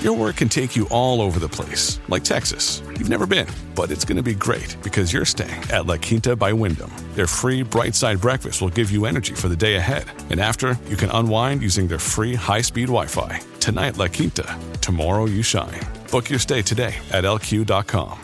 Your work can take you all over the place, like Texas. You've never been, but it's going to be great because you're staying at La Quinta by Wyndham. Their free bright side breakfast will give you energy for the day ahead. And after, you can unwind using their free high speed Wi Fi. Tonight, La Quinta. Tomorrow, you shine. Book your stay today at lq.com.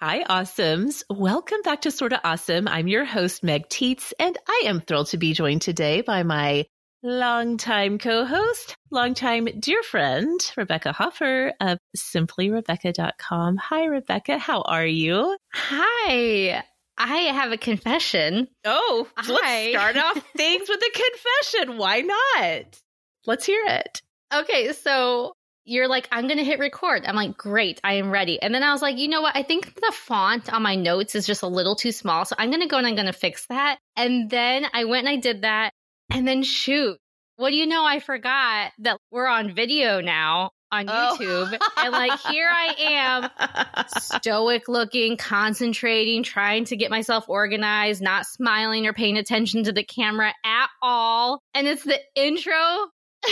Hi, awesomes. Welcome back to Sorta Awesome. I'm your host, Meg Tietz, and I am thrilled to be joined today by my longtime co-host, longtime dear friend, Rebekah Hoffer of simplyrebekah.com. Hi, Rebekah. How are you? Hi. I have a confession. Oh, Hi. let's start off things with a confession. Why not? Let's hear it. Okay, so you're like, I'm going to hit record. I'm like, great, I am ready. And then I was like, you know what? I think the font on my notes is just a little too small. So I'm going to go and I'm going to fix that. And then I went and I did that. And then shoot, what do you know? I forgot that we're on video now on Oh. YouTube. and like, here I am stoic looking, concentrating, trying to get myself organized, not smiling or paying attention to the camera at all. And it's the intro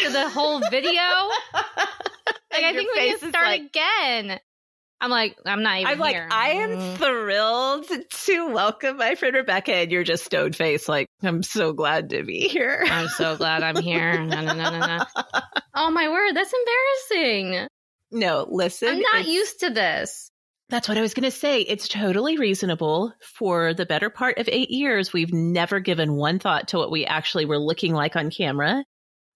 to the whole video. Like, I think we need to start again. I'm like, I'm not even I'm like, here. I am Mm. thrilled to welcome my friend Rebekah, and you're just stone faced. Like, I'm so glad to be here. I'm so glad I'm here. No, no, no, no, no. Oh my word, that's embarrassing. No, listen. I'm not used to this. That's what I was going to say. It's totally reasonable. For the better part of eight years, we've never given one thought to what we actually were looking like on camera.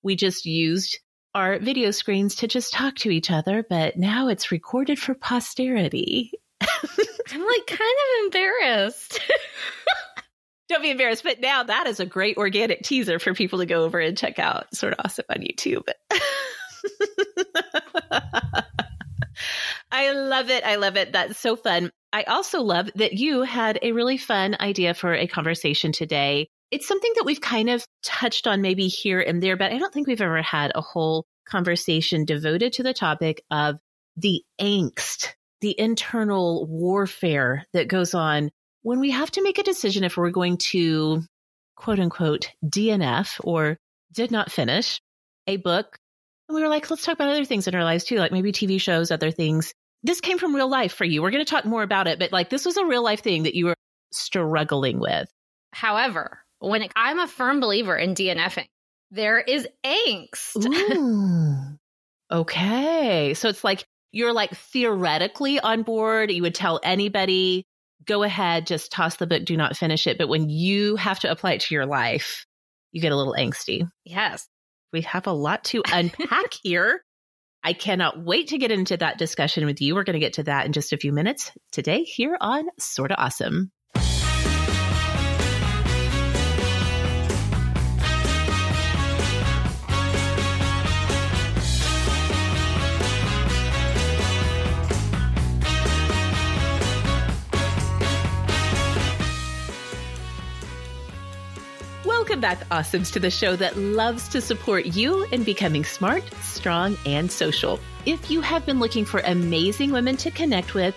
We just used our video screens to just talk to each other, but now it's recorded for posterity. I'm like kind of embarrassed. Don't be embarrassed, but now that is a great organic teaser for people to go over and check out. Sorta awesome on YouTube. I love it. I love it. That's so fun. I also love that you had a really fun idea for a conversation today. It's something that we've kind of touched on maybe here and there, but I don't think we've ever had a whole conversation devoted to the topic of the angst, the internal warfare that goes on when we have to make a decision if we're going to quote unquote DNF or did not finish a book. And we were like, let's talk about other things in our lives too, like maybe TV shows, other things. This came from real life for you. We're going to talk more about it, but like this was a real life thing that you were struggling with. However, when it, I'm a firm believer in DNFing, there is angst. Okay. So it's like you're like theoretically on board. You would tell anybody, go ahead, just toss the book, do not finish it. But when you have to apply it to your life, you get a little angsty. Yes. We have a lot to unpack here. I cannot wait to get into that discussion with you. We're going to get to that in just a few minutes today here on Sorta Awesome. Welcome back, Awesomes, to the show that loves to support you in becoming smart, strong, and social. If you have been looking for amazing women to connect with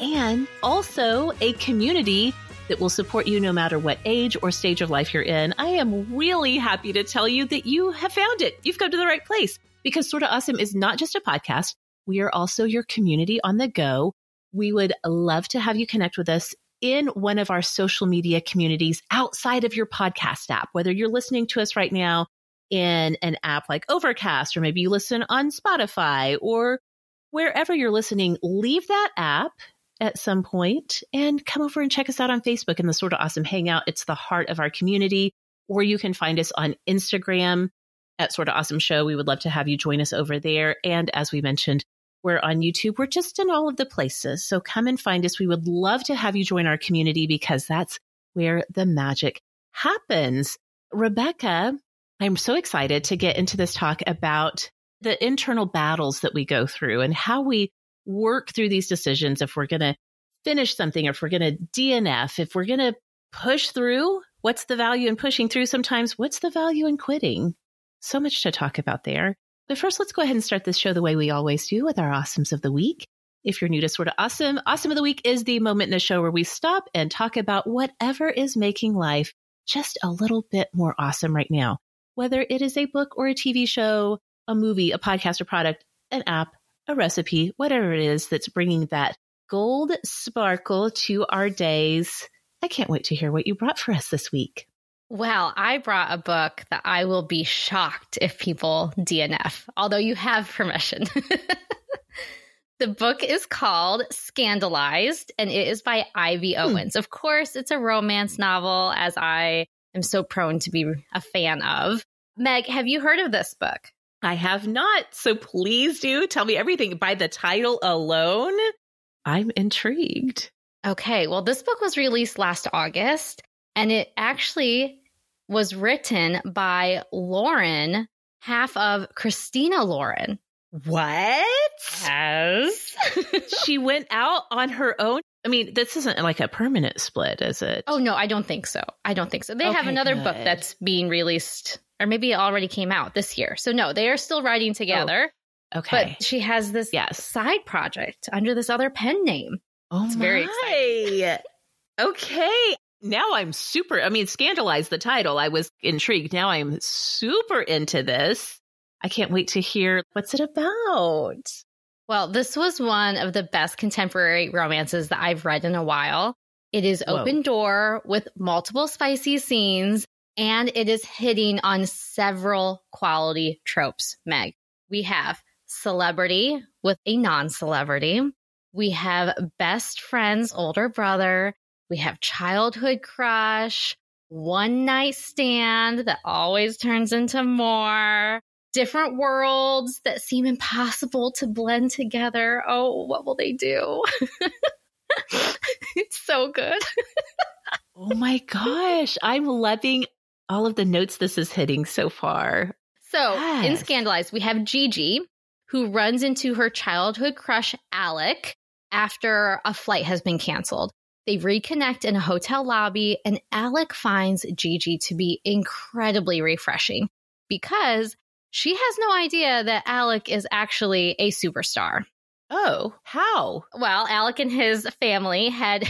and also a community that will support you no matter what age or stage of life you're in, I am really happy to tell you that you have found it. You've come to the right place because Sorta Awesome is not just a podcast. We are also your community on the go. We would love to have you connect with us in one of our social media communities outside of your podcast app, whether you're listening to us right now in an app like Overcast, or maybe you listen on Spotify or wherever you're listening, leave that app at some point and come over and check us out on Facebook in the Sorta Awesome Hangout. It's the heart of our community. Or you can find us on Instagram at Sorta Awesome Show. We would love to have you join us over there. And as we mentioned, we're on YouTube. We're just in all of the places. So come and find us. We would love to have you join our community because that's where the magic happens. Rebekah, I'm so excited to get into this talk about the internal battles that we go through and how we work through these decisions if we're going to finish something, if we're going to DNF, if we're going to push through, what's the value in pushing through sometimes? What's the value in quitting? So much to talk about there. But first, let's go ahead and start this show the way we always do with our awesomes of the week. If you're new to Sorta Awesome, Awesome of the Week is the moment in the show where we stop and talk about whatever is making life just a little bit more awesome right now. Whether it is a book or a TV show, a movie, a podcast or product, an app, a recipe, whatever it is that's bringing that gold sparkle to our days. I can't wait to hear what you brought for us this week. Well, I brought a book that I will be shocked if people DNF, although you have permission. the book is called Scandalized and it is by Ivy hmm. Owens. Of course, it's a romance novel, as I am so prone to be a fan of. Meg, have you heard of this book? I have not. So please do tell me everything by the title alone. I'm intrigued. Okay. Well, this book was released last August and it actually was written by Lauren, half of Christina Lauren. What? Yes. she went out on her own. I mean, this isn't like a permanent split, is it? Oh, no, I don't think so. I don't think so. They okay, have another good. book that's being released, or maybe it already came out this year. So, no, they are still writing oh, together. Oh, okay. But she has this yes. side project under this other pen name. Oh, it's my. very exciting. okay now I'm super, I mean, scandalized the title. I was intrigued. Now I'm super into this. I can't wait to hear what's it about. Well, this was one of the best contemporary romances that I've read in a while. It is Whoa. open door with multiple spicy scenes and it is hitting on several quality tropes, Meg. We have celebrity with a non celebrity. We have best friend's older brother we have childhood crush, one night stand that always turns into more, different worlds that seem impossible to blend together. Oh, what will they do? it's so good. oh my gosh. I'm loving all of the notes this is hitting so far. So yes. in Scandalized, we have Gigi, who runs into her childhood crush, Alec, after a flight has been canceled. They reconnect in a hotel lobby, and Alec finds Gigi to be incredibly refreshing because she has no idea that Alec is actually a superstar. Oh, how? Well, Alec and his family had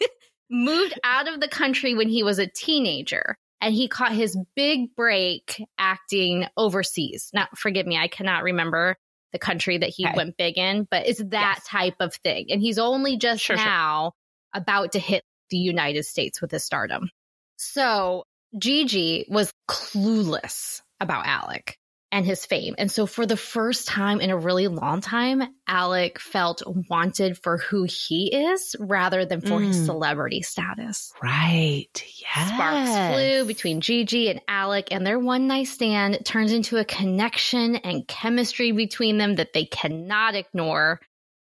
moved out of the country when he was a teenager and he caught his big break acting overseas. Now, forgive me, I cannot remember the country that he okay. went big in, but it's that yes. type of thing. And he's only just sure, now about to hit the United States with his stardom. So Gigi was clueless about Alec and his fame. And so for the first time in a really long time, Alec felt wanted for who he is rather than for mm. his celebrity status. Right. Yes. Sparks flew between Gigi and Alec and their one night stand turns into a connection and chemistry between them that they cannot ignore.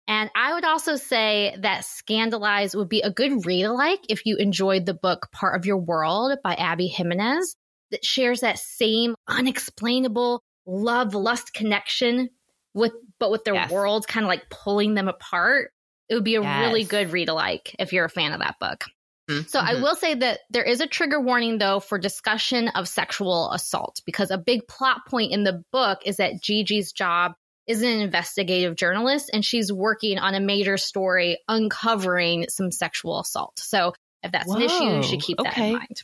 And I would also say that Scandalize would be a good read alike if you enjoyed the book Part of Your World by Abby Jimenez that shares that same unexplainable love lust connection with but with their yes. worlds kind of like pulling them apart. It would be a yes. really good read alike if you're a fan of that book. Mm-hmm. So I will say that there is a trigger warning though for discussion of sexual assault because a big plot point in the book is that Gigi's job is an investigative journalist and she's working on a major story uncovering some sexual assault. So if that's Whoa, an issue, you should keep okay. that in mind.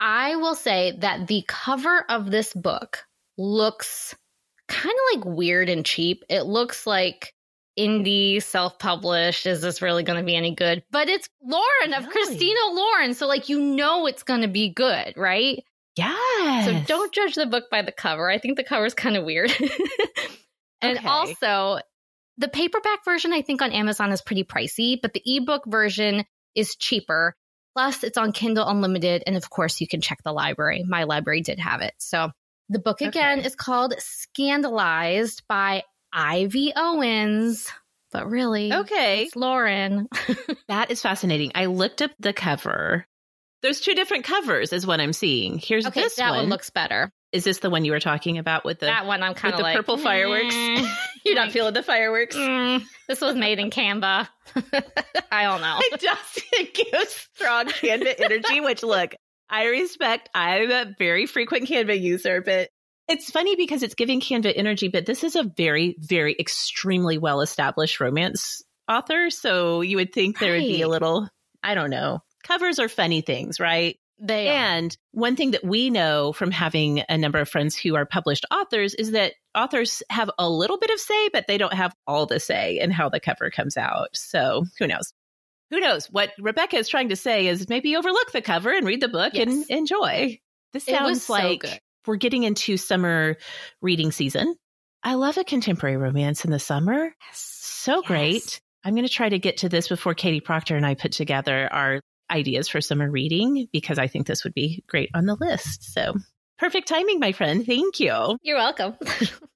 I will say that the cover of this book looks kind of like weird and cheap. It looks like indie self-published is this really going to be any good but it's lauren of christina lauren so like you know it's going to be good right yeah so don't judge the book by the cover i think the cover is kind of weird And okay. also, the paperback version, I think on Amazon is pretty pricey, but the ebook version is cheaper. Plus, it's on Kindle Unlimited. And of course, you can check the library. My library did have it. So the book again okay. is called Scandalized by Ivy Owens. But really, okay, it's Lauren. that is fascinating. I looked up the cover. There's two different covers, is what I'm seeing. Here's okay, this that one. one looks better. Is this the one you were talking about with the that one I'm kind of the like purple fireworks? "Mm, You're not feeling the fireworks. mm, this was made in Canva. I don't know. It does. It gives strong Canva energy, which look, I respect. I'm a very frequent Canva user, but it's funny because it's giving Canva energy, but this is a very, very extremely well established romance author. So you would think there would be a little, I don't know. Covers are funny things, right? They are. And one thing that we know from having a number of friends who are published authors is that authors have a little bit of say, but they don't have all the say in how the cover comes out. So who knows? Who knows? What Rebekah is trying to say is maybe overlook the cover and read the book and enjoy. This sounds so like good. we're getting into summer reading season. I love a contemporary romance in the summer. So Yes. great. I'm going to try to get to this before Katie Proctor and I put together our ideas for summer reading because I think this would be great on the list. So perfect timing, my friend. Thank you. You're welcome.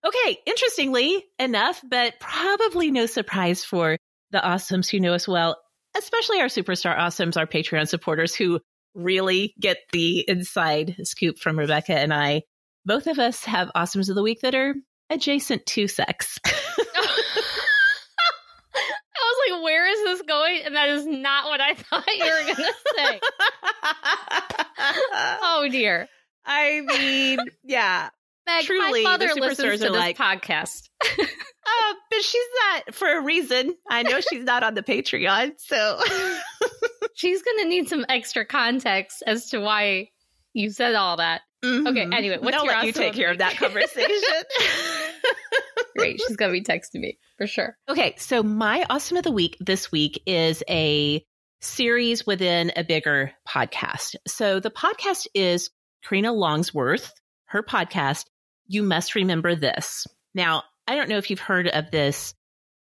Okay, interestingly enough, but probably no surprise for the awesomes who know us well, especially our superstar awesomes, our Patreon supporters who really get the inside scoop from Rebekah and I. Both of us have awesomes of the week that are adjacent to sex. Was like, where is this going? And that is not what I thought you were going to say. oh, dear. I mean, yeah. Meg, Truly, my mother listens to this like- podcast. Uh, but she's not for a reason. I know she's not on the Patreon, so She's going to need some extra context as to why you said all that. Okay, Mhm. anyway, what's I'll your let you take care of that conversation. Great. She's going to be texting me for sure. okay, so my awesome of the week this week is a series within a bigger podcast. So the podcast is Karina Longworth, her podcast. You must remember this. Now, I don't know if you've heard of this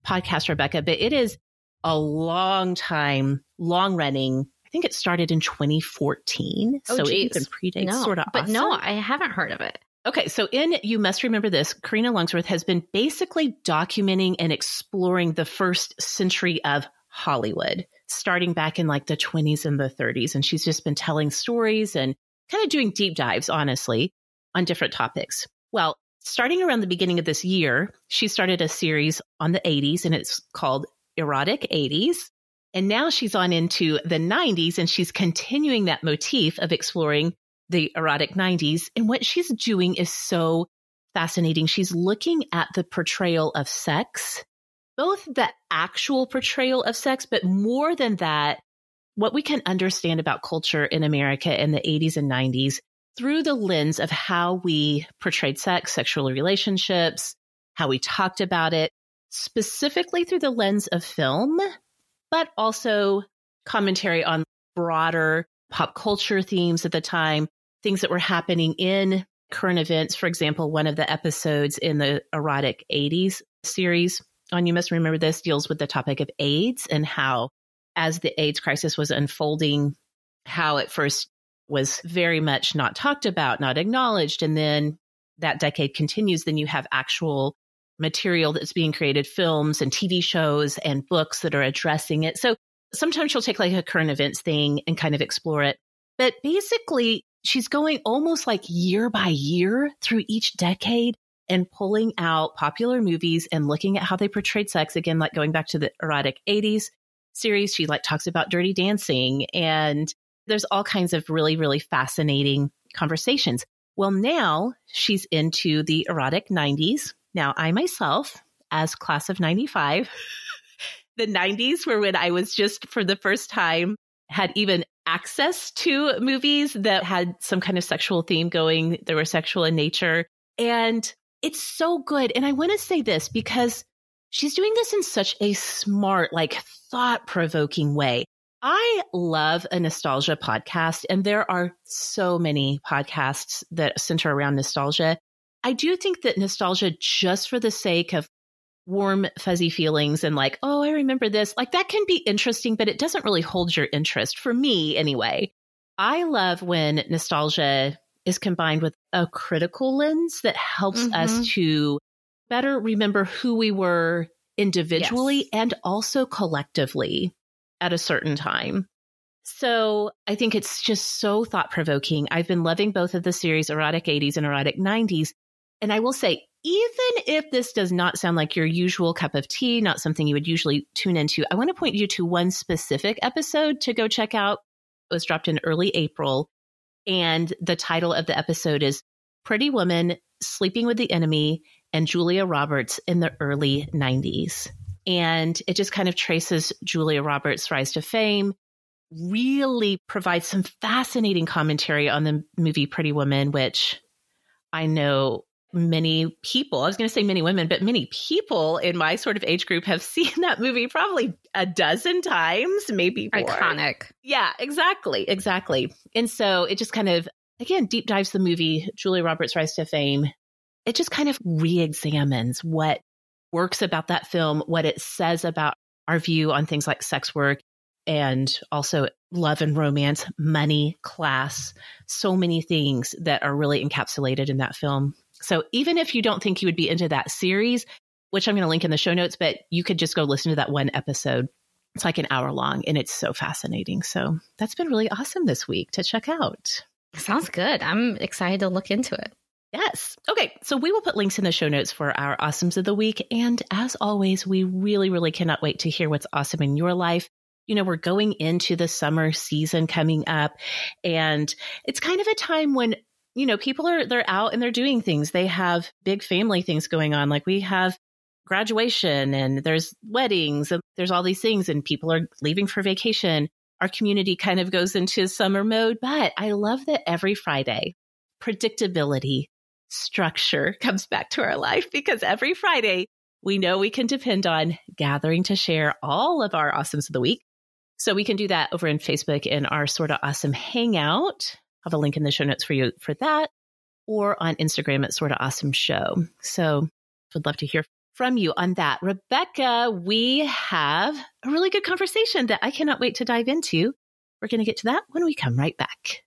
podcast, Rebekah, but it is a long time, long running. I think it started in 2014. Oh, so it geez. even predates no, sort of but no, I haven't heard of it. Okay, so in You Must Remember This, Karina Longworth has been basically documenting and exploring the first century of Hollywood, starting back in like the 20s and the 30s. And she's just been telling stories and kind of doing deep dives, honestly, on different topics. Well, starting around the beginning of this year, she started a series on the 80s and it's called Erotic 80s. And now she's on into the 90s and she's continuing that motif of exploring the erotic 90s. And what she's doing is so fascinating. She's looking at the portrayal of sex, both the actual portrayal of sex, but more than that, what we can understand about culture in America in the 80s and 90s through the lens of how we portrayed sex, sexual relationships, how we talked about it, specifically through the lens of film, but also commentary on broader pop culture themes at the time, things that were happening in current events. For example, one of the episodes in the erotic 80s series on You Must Remember This deals with the topic of AIDS and how, as the AIDS crisis was unfolding, how at first was very much not talked about, not acknowledged. And then that decade continues. Then you have actual material that's being created, films and TV shows and books that are addressing it. So sometimes she'll take like a current events thing and kind of explore it. But basically, she's going almost like year by year through each decade and pulling out popular movies and looking at how they portrayed sex. Again, like going back to the erotic 80s series, she like talks about dirty dancing and there's all kinds of really, really fascinating conversations. Well, now she's into the erotic 90s. Now, I myself, as class of 95, the 90s were when I was just for the first time had even access to movies that had some kind of sexual theme going. They were sexual in nature. And it's so good. And I want to say this because she's doing this in such a smart, like thought provoking way. I love a nostalgia podcast, and there are so many podcasts that center around nostalgia. I do think that nostalgia, just for the sake of warm, fuzzy feelings and like, oh, I remember this, like that can be interesting, but it doesn't really hold your interest for me anyway. I love when nostalgia is combined with a critical lens that helps Mhm. us to better remember who we were individually Yes. and also collectively at a certain time. So I think it's just so thought provoking. I've been loving both of the series, Erotic 80s and Erotic 90s. And I will say, even if this does not sound like your usual cup of tea, not something you would usually tune into, I want to point you to one specific episode to go check out. It was dropped in early April. And the title of the episode is Pretty Woman Sleeping with the Enemy and Julia Roberts in the early 90s. And it just kind of traces Julia Roberts' rise to fame, really provides some fascinating commentary on the movie Pretty Woman, which I know many people, I was going to say many women, but many people in my sort of age group have seen that movie probably a dozen times, maybe more. Iconic. Yeah, exactly. Exactly. And so it just kind of, again, deep dives the movie, Julia Roberts' Rise to Fame. It just kind of re examines what works about that film, what it says about our view on things like sex work and also love and romance, money, class, so many things that are really encapsulated in that film. So even if you don't think you would be into that series, which I'm going to link in the show notes, but you could just go listen to that one episode. It's like an hour long and it's so fascinating. So that's been really awesome this week to check out. Sounds good. I'm excited to look into it. Yes. Okay. So we will put links in the show notes for our awesomes of the week. And as always, we really, really cannot wait to hear what's awesome in your life. You know, we're going into the summer season coming up and it's kind of a time when you know, people are they're out and they're doing things. They have big family things going on. Like we have graduation and there's weddings and there's all these things and people are leaving for vacation. Our community kind of goes into summer mode, but I love that every Friday predictability, structure comes back to our life because every Friday we know we can depend on gathering to share all of our awesomes of the week. So we can do that over in Facebook in our sorta awesome hangout have a link in the show notes for you for that or on Instagram at Sorta Awesome Show. So would love to hear from you on that. Rebekah, we have a really good conversation that I cannot wait to dive into. We're going to get to that when we come right back.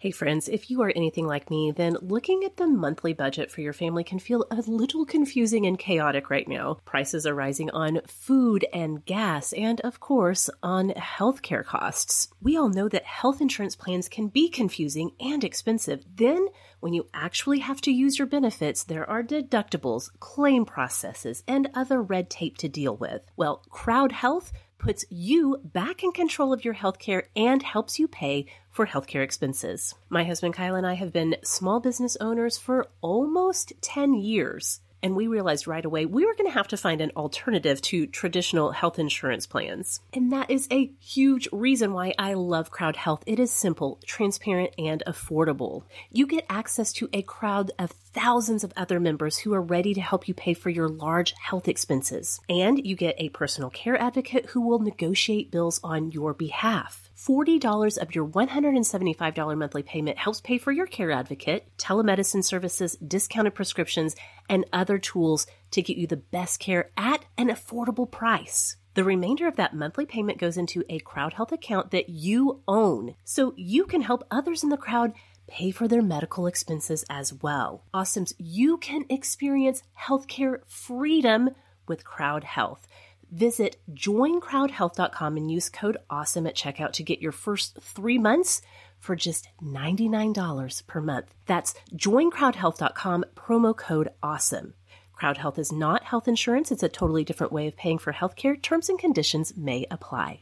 Hey friends, if you are anything like me, then looking at the monthly budget for your family can feel a little confusing and chaotic right now. Prices are rising on food and gas, and of course, on healthcare costs. We all know that health insurance plans can be confusing and expensive. Then, when you actually have to use your benefits, there are deductibles, claim processes, and other red tape to deal with. Well, CrowdHealth puts you back in control of your healthcare and helps you pay for healthcare expenses. My husband Kyle and I have been small business owners for almost 10 years. And we realized right away we were going to have to find an alternative to traditional health insurance plans. And that is a huge reason why I love CrowdHealth. It is simple, transparent, and affordable. You get access to a crowd of thousands of other members who are ready to help you pay for your large health expenses. And you get a personal care advocate who will negotiate bills on your behalf. $40 of your $175 monthly payment helps pay for your care advocate, telemedicine services, discounted prescriptions, and other tools to get you the best care at an affordable price. The remainder of that monthly payment goes into a crowd health account that you own, so you can help others in the crowd pay for their medical expenses as well. Awesomes, you can experience healthcare freedom with CrowdHealth. Visit joincrowdhealth.com and use code AWESOME at checkout to get your first three months for just $99 per month. That's joincrowdhealth.com, promo code AWESOME. CrowdHealth is not health insurance, it's a totally different way of paying for healthcare. Terms and conditions may apply.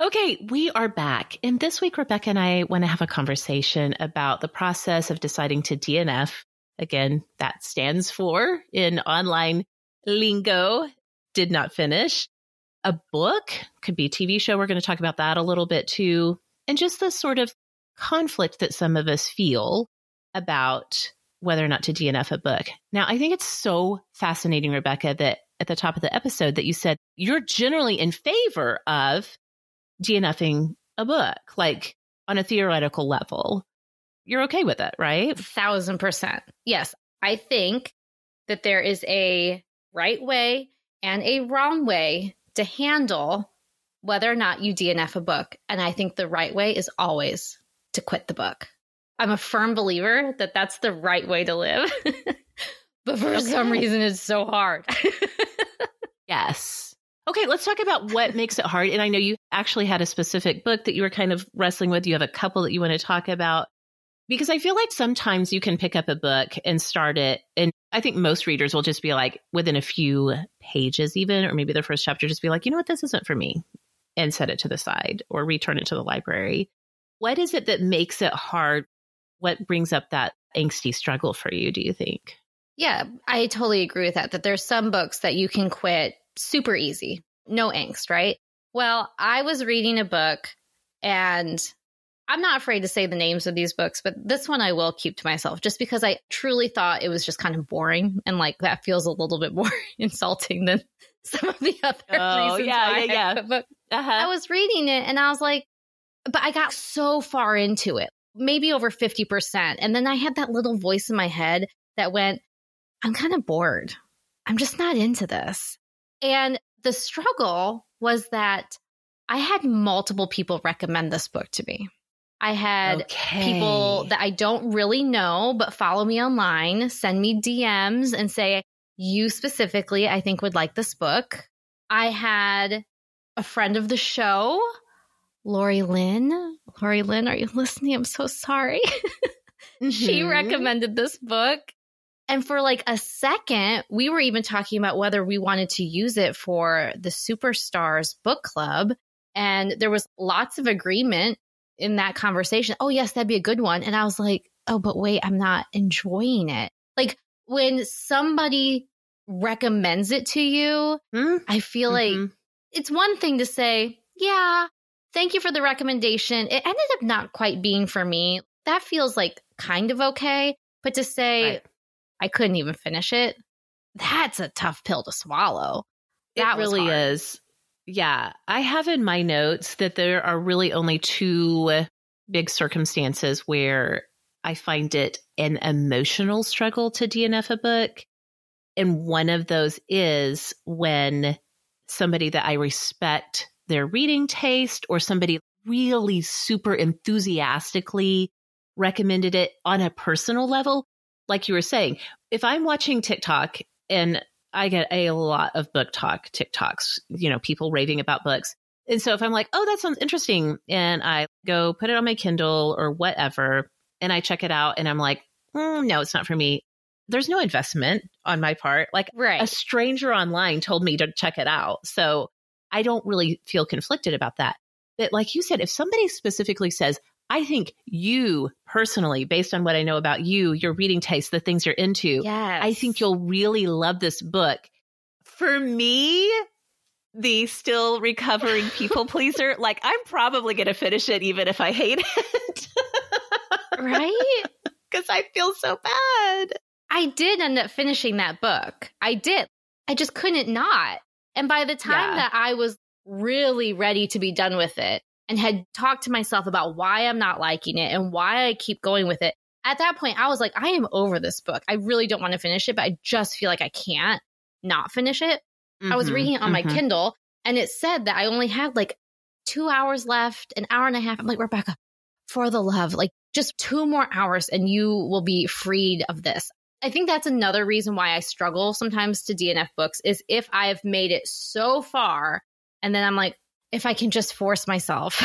Okay, we are back. And this week, Rebekah and I want to have a conversation about the process of deciding to DNF. Again, that stands for in online lingo did not finish. A book could be a TV show. We're going to talk about that a little bit too. And just the sort of conflict that some of us feel about whether or not to DNF a book. Now, I think it's so fascinating, Rebekah, that at the top of the episode that you said you're generally in favor of DNFing a book, like on a theoretical level. You're okay with it, right? Thousand percent. Yes. I think that there is a right way and a wrong way to handle whether or not you DNF a book. And I think the right way is always to quit the book. I'm a firm believer that that's the right way to live. but for okay. some reason, it's so hard. yes. Okay, let's talk about what makes it hard. And I know you actually had a specific book that you were kind of wrestling with. You have a couple that you want to talk about because I feel like sometimes you can pick up a book and start it. And I think most readers will just be like, within a few pages, even, or maybe the first chapter, just be like, you know what, this isn't for me, and set it to the side or return it to the library. What is it that makes it hard? What brings up that angsty struggle for you, do you think? Yeah, I totally agree with that. That there's some books that you can quit super easy, no angst, right? Well, I was reading a book and I'm not afraid to say the names of these books, but this one I will keep to myself just because I truly thought it was just kind of boring. And like that feels a little bit more insulting than some of the other oh, reasons. Yeah, yeah, yeah. But uh-huh. I was reading it and I was like, but I got so far into it, maybe over 50%. And then I had that little voice in my head that went, I'm kind of bored. I'm just not into this. And the struggle was that I had multiple people recommend this book to me. I had okay. people that I don't really know, but follow me online, send me DMs and say, you specifically, I think would like this book. I had a friend of the show, Lori Lynn. Lori Lynn, are you listening? I'm so sorry. mm-hmm. She recommended this book. And for like a second, we were even talking about whether we wanted to use it for the Superstars book club. And there was lots of agreement in that conversation. Oh, yes, that'd be a good one. And I was like, oh, but wait, I'm not enjoying it. Like when somebody recommends it to you, mm-hmm. I feel mm-hmm. like it's one thing to say, yeah, thank you for the recommendation. It ended up not quite being for me. That feels like kind of okay. But to say, right. I couldn't even finish it. That's a tough pill to swallow. That it really is. Yeah. I have in my notes that there are really only two big circumstances where I find it an emotional struggle to DNF a book. And one of those is when somebody that I respect their reading taste or somebody really super enthusiastically recommended it on a personal level like you were saying, if I'm watching TikTok and I get a lot of BookTok TikToks, you know, people raving about books. And so if I'm like, oh, that sounds interesting, and I go put it on my Kindle or whatever, and I check it out, and I'm like, mm, no, it's not for me. There's no investment on my part. Like right. a stranger online told me to check it out. So I don't really feel conflicted about that. But like you said, if somebody specifically says, I think you personally, based on what I know about you, your reading taste, the things you're into, yes. I think you'll really love this book. For me, the still recovering people pleaser, like I'm probably going to finish it even if I hate it. right? Because I feel so bad. I did end up finishing that book. I did. I just couldn't not. And by the time yeah. that I was really ready to be done with it, and had talked to myself about why I'm not liking it and why I keep going with it. At that point, I was like, I am over this book. I really don't want to finish it, but I just feel like I can't not finish it. Mm-hmm, I was mm-hmm, reading it on mm-hmm. my Kindle and it said that I only had like two hours left, an hour and a half. I'm like, Rebekah, for the love, like just two more hours and you will be freed of this. I think that's another reason why I struggle sometimes to DNF books is if I've made it so far and then I'm like, if I can just force myself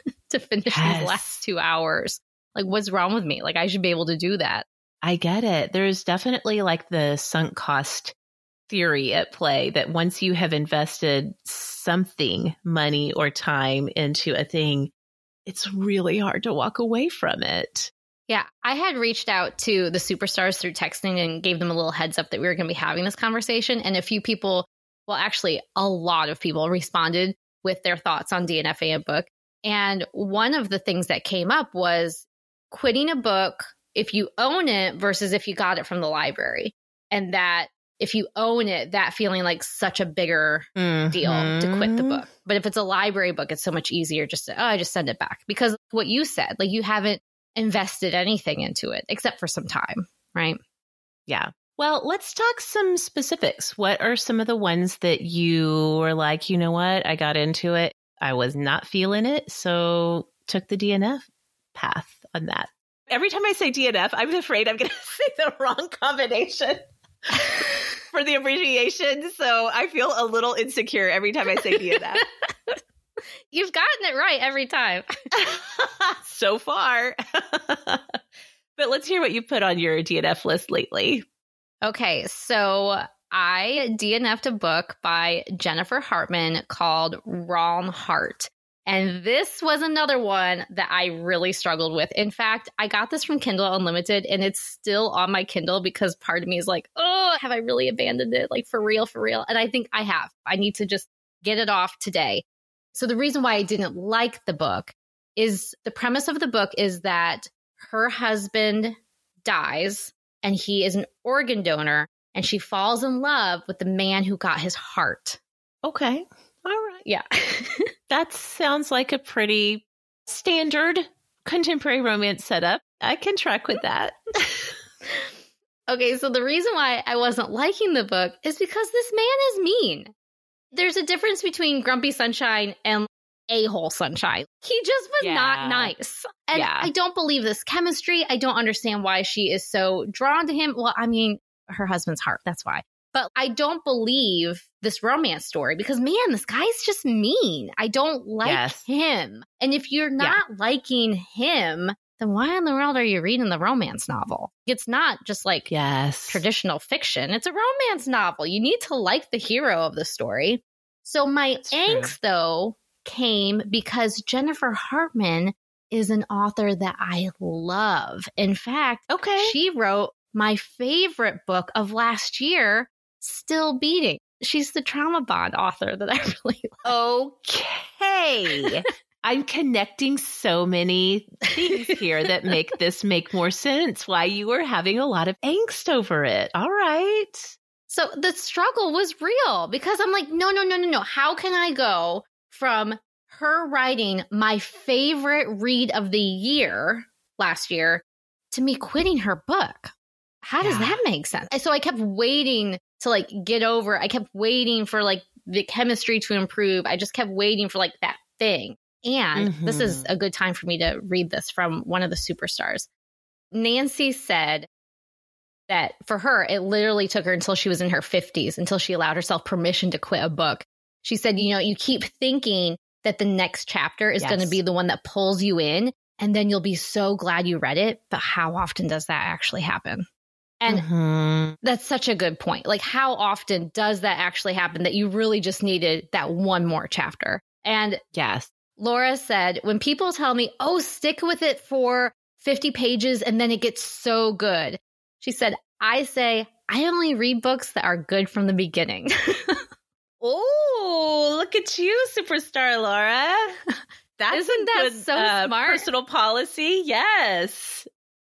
to finish yes. these last two hours. Like, what's wrong with me? Like, I should be able to do that. I get it. There's definitely like the sunk cost theory at play that once you have invested something, money or time into a thing, it's really hard to walk away from it. Yeah, I had reached out to the superstars through texting and gave them a little heads up that we were going to be having this conversation. And a few people, well, actually, a lot of people responded with their thoughts on DNFA a book. And one of the things that came up was quitting a book if you own it versus if you got it from the library. And that if you own it, that feeling like such a bigger mm-hmm. deal to quit the book. But if it's a library book, it's so much easier just to, oh, I just send it back. Because what you said, like you haven't invested anything into it except for some time, right? Yeah. Well, let's talk some specifics. What are some of the ones that you were like, you know what? I got into it. I was not feeling it. So took the DNF path on that. Every time I say DNF, I'm afraid I'm going to say the wrong combination. for the abbreviation. So I feel a little insecure every time I say DNF. You've gotten it right every time. so far. but let's hear what you put on your DNF list lately. Okay, so I DNF'd a book by Jennifer Hartmann called Wrong Heart. And this was another one that I really struggled with. In fact, I got this from Kindle Unlimited and it's still on my Kindle because part of me is like, oh, have I really abandoned it? Like for real, for real. And I think I have. I need to just get it off today. So the reason why I didn't like the book is the premise of the book is that her husband dies and he is an organ donor and she falls in love with the man who got his heart. Okay. All right. Yeah. that sounds like a pretty standard contemporary romance setup. I can track with that. okay, so the reason why I wasn't liking the book is because this man is mean. There's a difference between Grumpy Sunshine and a hole sunshine. He just was yeah. not nice. And yeah. I don't believe this chemistry. I don't understand why she is so drawn to him. Well, I mean, her husband's heart. That's why. But I don't believe this romance story because, man, this guy's just mean. I don't like yes. him. And if you're not yeah. liking him, then why in the world are you reading the romance novel? It's not just like yes. traditional fiction, it's a romance novel. You need to like the hero of the story. So, my That's angst, true. though, came because Jennifer Hartmann is an author that I love. In fact, okay. she wrote my favorite book of last year, Still Beating. She's the trauma bond author that I really like. Okay. I'm connecting so many things here that make this make more sense. Why you were having a lot of angst over it. All right. So the struggle was real because I'm like, no, no, no, no, no. How can I go from her writing my favorite read of the year last year to me quitting her book? How does yeah. that make sense? So I kept waiting to like get over. I kept waiting for like the chemistry to improve. I just kept waiting for like that thing. And mm-hmm. this is mm-hmm. a good time for me to read this from one of the superstars. Nancy said that for her, it literally took her until she was in her 50s until she allowed herself permission to quit a book. She said, you know, you keep thinking that the next chapter is yes. going to be the one that pulls you in, and then you'll be so glad you read it. But how often does that actually happen? And mm-hmm. that's such a good point. Like, how often does that actually happen that you really just needed that one more chapter? And yes, Laura said, when people tell me, oh, stick with it for 50 pages and then it gets so good, she said, I say, I only read books that are good from the beginning. oh, look at you, superstar Laura. That's Isn't that good, so uh, smart? Personal policy. Yes.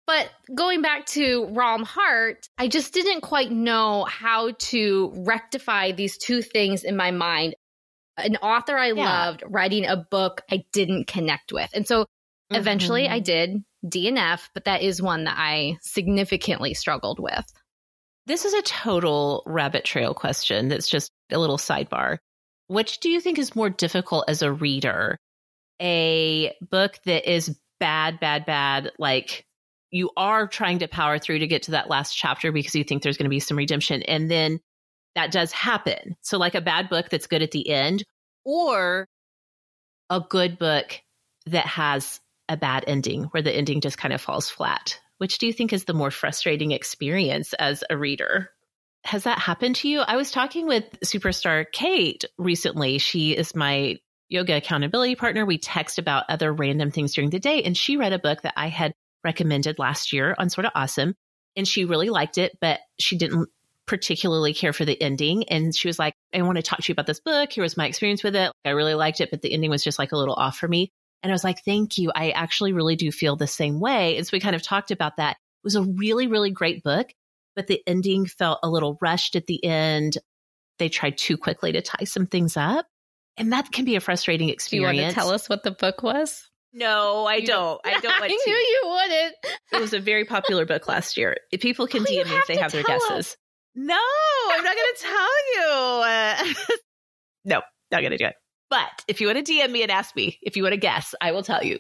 But going back to Wrong Heart, I just didn't quite know how to rectify these two things in my mind. An author I yeah. loved writing a book I didn't connect with. And so mm-hmm. eventually I did DNF, but that is one that I significantly struggled with. This is a total rabbit trail question that's just a little sidebar. Which do you think is more difficult as a reader? A book that is bad, bad, bad, like you are trying to power through to get to that last chapter because you think there's going to be some redemption. And then that does happen. So, like a bad book that's good at the end, or a good book that has a bad ending where the ending just kind of falls flat. Which do you think is the more frustrating experience as a reader? Has that happened to you? I was talking with superstar Kate recently. She is my yoga accountability partner. We text about other random things during the day, and she read a book that I had recommended last year on Sorta Awesome. And she really liked it, but she didn't particularly care for the ending. And she was like, I want to talk to you about this book. Here was my experience with it. I really liked it, but the ending was just like a little off for me. And I was like, thank you. I actually really do feel the same way. And so we kind of talked about that. It was a really, really great book, but the ending felt a little rushed at the end. They tried too quickly to tie some things up. And that can be a frustrating experience. Do you want to tell us what the book was? No, I don't. I don't want I to. knew you wouldn't. it was a very popular book last year. People can oh, DM me if they have their guesses. Us. No, I'm not going to tell you. No, not going to do it. But if you want to DM me and ask me if you want to guess, I will tell you.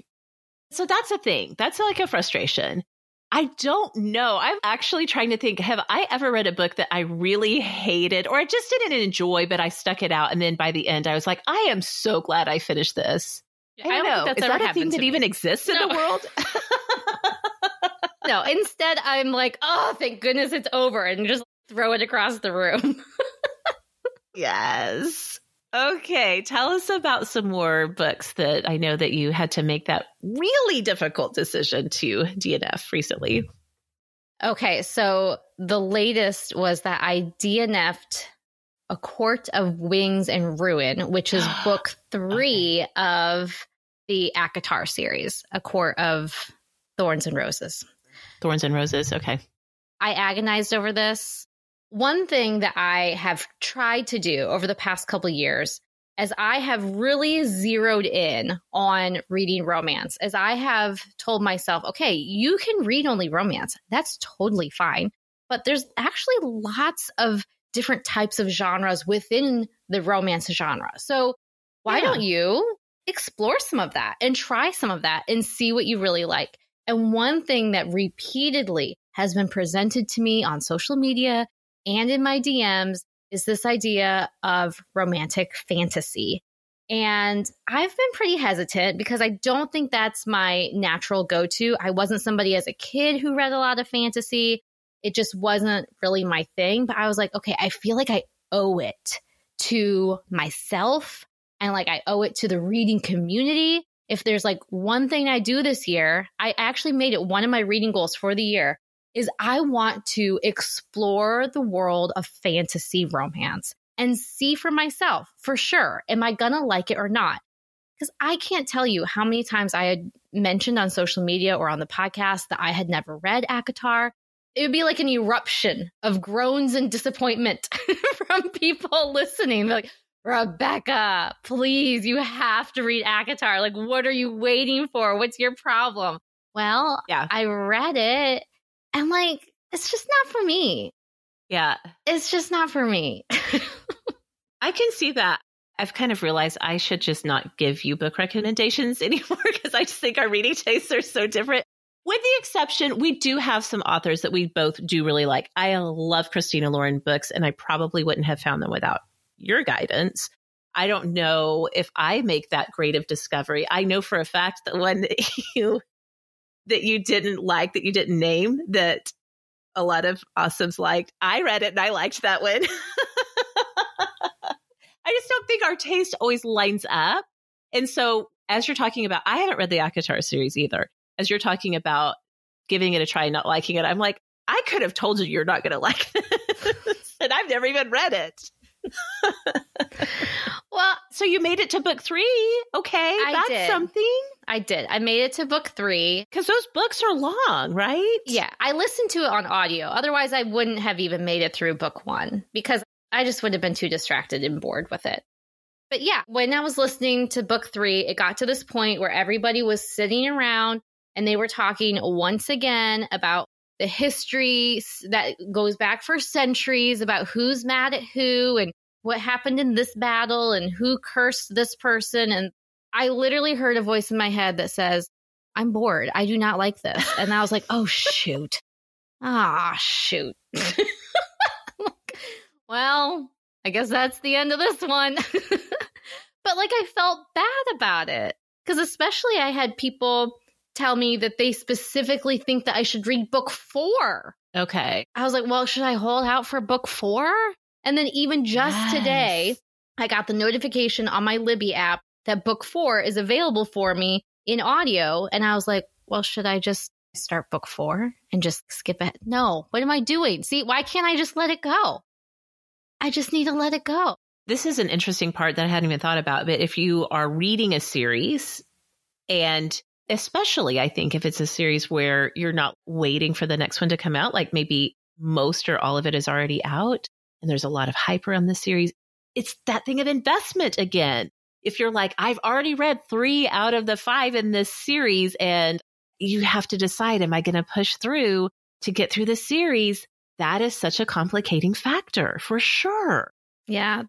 So that's a thing. That's like a frustration. I don't know. I'm actually trying to think have I ever read a book that I really hated or I just didn't enjoy, but I stuck it out. And then by the end, I was like, I am so glad I finished this. I don't, know. Is that a thing that me. even exists no. in the world? no, instead, I'm like, oh, thank goodness it's over and just throw it across the room. yes. Okay, tell us about some more books that I know that you had to make that really difficult decision to DNF recently. Okay, so the latest was that I DNF'd A Court of Wings and Ruin, which is book three okay. of the ACOTAR series, A Court of Thorns and Roses. Thorns and Roses, okay. I agonized over this one thing that I have tried to do over the past couple years as I have really zeroed in on reading romance, as I have told myself, okay, you can read only romance. That's totally fine. But there's actually lots of different types of genres within the romance genre. So why yeah. don't you explore some of that and try some of that and see what you really like? And one thing that repeatedly has been presented to me on social media and in my DMs is this idea of romantic fantasy. And I've been pretty hesitant because I don't think that's my natural go to. I wasn't somebody as a kid who read a lot of fantasy. It just wasn't really my thing. But I was like, okay, I feel like I owe it to myself and like I owe it to the reading community. If there's like one thing I do this year, I actually made it one of my reading goals for the year is I want to explore the world of fantasy romance and see for myself for sure. Am I going to like it or not? Because I can't tell you how many times I had mentioned on social media or on the podcast that I had never read ACOTAR. It would be like an eruption of groans and disappointment from people listening. They're like, Rebekah, please, you have to read ACOTAR. Like, what are you waiting for? What's your problem? Well, yeah. I read it and like, it's just not for me. Yeah. It's just not for me. I can see that. I've kind of realized I should just not give you book recommendations anymore because I just think our reading tastes are so different. With the exception, we do have some authors that we both do really like. I love Christina Lauren books, and I probably wouldn't have found them without your guidance. I don't know if I make that great of discovery. I know for a fact that when you that you didn't like, that you didn't name, that a lot of awesomes liked. I read it and I liked that one. I just don't think our taste always lines up. And so, as you're talking about, I haven't read the ACOTAR series either. As you're talking about giving it a try, not liking it, I'm like, I could have told you you're not going to like this, and I've never even read it. well, so you made it to book three. Okay, I that's did. something. I did. I made it to book three. Because those books are long, right? Yeah. I listened to it on audio. Otherwise, I wouldn't have even made it through book one because I just would have been too distracted and bored with it. But yeah, when I was listening to book three, it got to this point where everybody was sitting around and they were talking once again about the history that goes back for centuries about who's mad at who and what happened in this battle and who cursed this person. And I literally heard a voice in my head that says, I'm bored. I do not like this. And I was like, oh, shoot. Ah, shoot. well, I guess that's the end of this one. but like, I felt bad about it because, especially, I had people tell me that they specifically think that I should read book four. Okay. I was like, well, should I hold out for book four? And then even just yes. today, I got the notification on my Libby app that book four is available for me in audio. And I was like, well, should I just start book four and just skip it? No, what am I doing? See, why can't I just let it go? I just need to let it go. This is an interesting part that I hadn't even thought about. But if you are reading a series, and especially I think if it's a series where you're not waiting for the next one to come out, like maybe most or all of it is already out, and there's a lot of hype around this series, it's that thing of investment again if you're like, I've already read three out of the five in this series and you have to decide, am I going to push through to get through the series? That is such a complicating factor for sure. Yeah.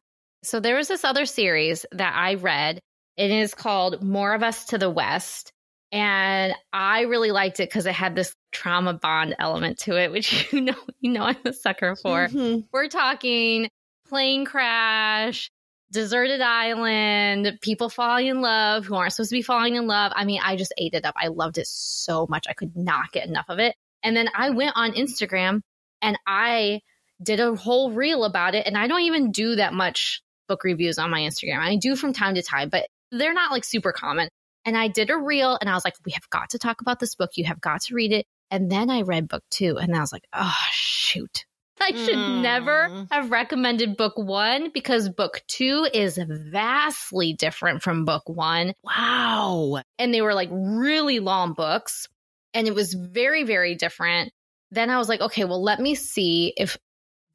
So there was this other series that I read. It is called More of Us to the West. And I really liked it because it had this trauma bond element to it, which you know, you know, I'm a sucker for. Mhm. We're talking plane crash, deserted island, people falling in love who aren't supposed to be falling in love. I mean, I just ate it up. I loved it so much. I could not get enough of it. And then I went on Instagram and I did a whole reel about it. And I don't even do that much book reviews on my Instagram. I do from time to time, but they're not like super common. And I did a reel and I was like, we have got to talk about this book. You have got to read it. And then I read book two and I was like, oh, shoot. I should Mm. never have recommended book one because book two is vastly different from book one. Wow. And they were like really long books and it was very, very different. Then I was like, okay, well, let me see if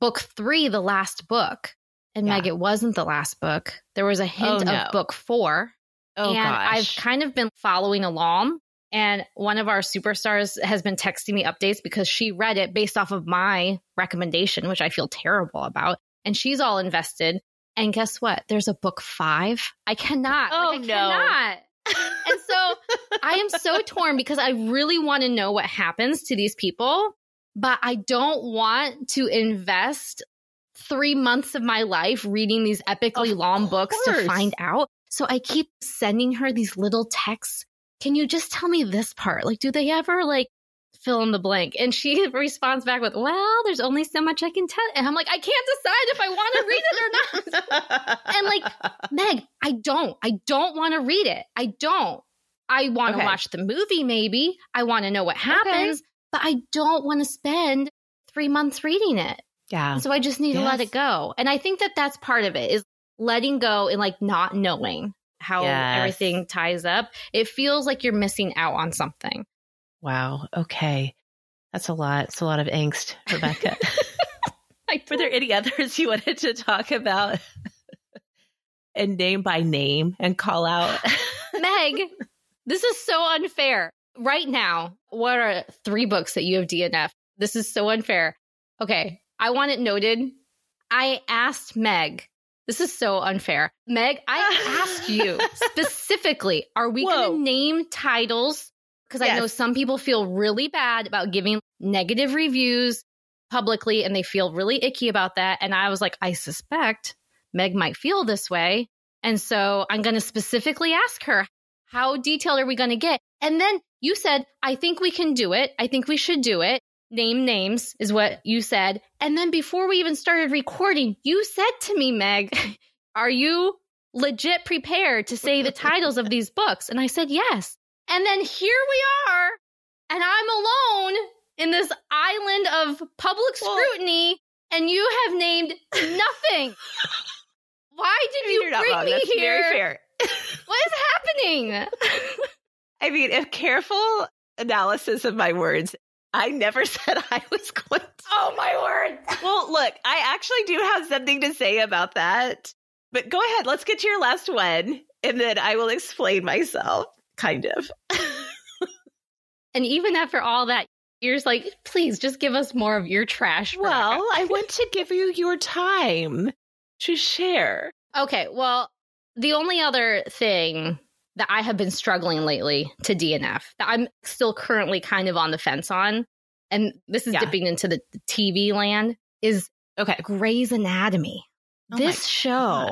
book three, the last book, and Yeah. Meg, it wasn't the last book. There was a hint Oh, no. of book four. Oh and gosh. I've kind of been following along. And one of our superstars has been texting me updates because she read it based off of my recommendation, which I feel terrible about. And she's all invested. And guess what? There's a book five. I cannot. Oh, like, I no. cannot. and so I am so torn because I really want to know what happens to these people, but I don't want to invest three months of my life reading these epically Of long books to find out. So I keep sending her these little texts. Can you just tell me this part? Like, do they ever like fill in the blank? And she responds back with, well, there's only so much I can tell. And I'm like, I can't decide if I want to read it or not. And, like, Meg, I don't. I don't want to read it. I don't. I want to Okay. watch the movie, maybe. I want to know what happens, but I don't want to spend three months reading it. yeah. So I just need to let it go. And I think that that's part of it is letting go and like not knowing how Yes. everything ties up. It feels like you're missing out on something. Wow. Okay. That's a lot. It's a lot of angst, Rebekah. Were there any others you wanted to talk about? and name by name and call out? Meg, this is so unfair. Right now, what are three books that you have DNF? This is so unfair. Okay, I want it noted. I asked Meg. This is so unfair. Meg, I asked you specifically, are we going to name titles? Because I know some people feel really bad about giving negative reviews publicly and they feel really icky about that. And I was like, I suspect Meg might feel this way. And so I'm going to specifically ask her, how detailed are we going to get? And then you said, I think we can do it. I think we should do it. Name names is what you said. And then before we even started recording, you said to me, Meg, are you legit prepared to say the titles of these books? And I said, yes. And then here we are, and I'm alone in this island of public Well- scrutiny, and you have named nothing. Why did you bring wrong. me That's here? very fair. What is happening? I mean, if careful analysis of my words, I never said I was going to. oh my word. Well, look, I actually do have something to say about that. But go ahead, let's get to your last one, and then I will explain myself, kind of. And even after all that, you're just like, please just give us more of your trash. Well, I want to give you your time to share. okay. Well, the only other thing that I have been struggling lately to DNF that I'm still currently kind of on the fence on, and this is Yeah. dipping into the TV land, is Okay. Grey's Anatomy. Oh this show.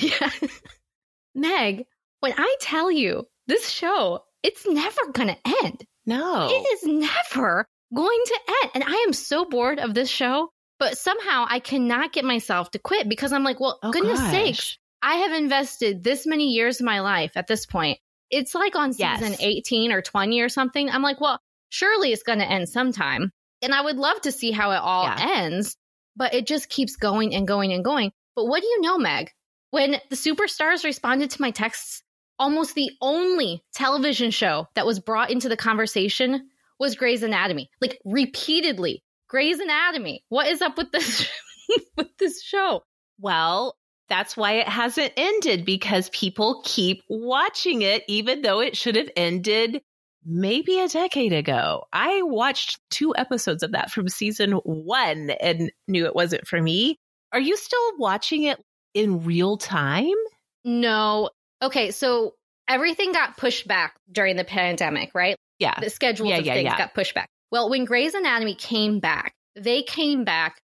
Yeah. Meg, when I tell you this show, it's never going to end. No. It is never going to end. And I am so bored of this show, but somehow I cannot get myself to quit because I'm like, well, Oh, goodness gosh. sakes, I have invested this many years of my life at this point. It's like on Yes. season 18 or 20 or something. I'm like, well, surely it's going to end sometime. And I would love to see how it all Yeah. ends, but it just keeps going and going and going. But what do you know, Meg? When the superstars responded to my texts, almost the only television show that was brought into the conversation was Grey's Anatomy. Like repeatedly, Grey's Anatomy. What is up with this with this show? Well, that's why it hasn't ended because people keep watching it, even though it should have ended maybe a decade ago. I watched two episodes of that from season one and knew it wasn't for me. Are you still watching it in real time? No. Okay, so everything got pushed back during the pandemic, right? Yeah. The schedules Yeah, of yeah, things yeah. got pushed back. Well, when Grey's Anatomy came back, they came back,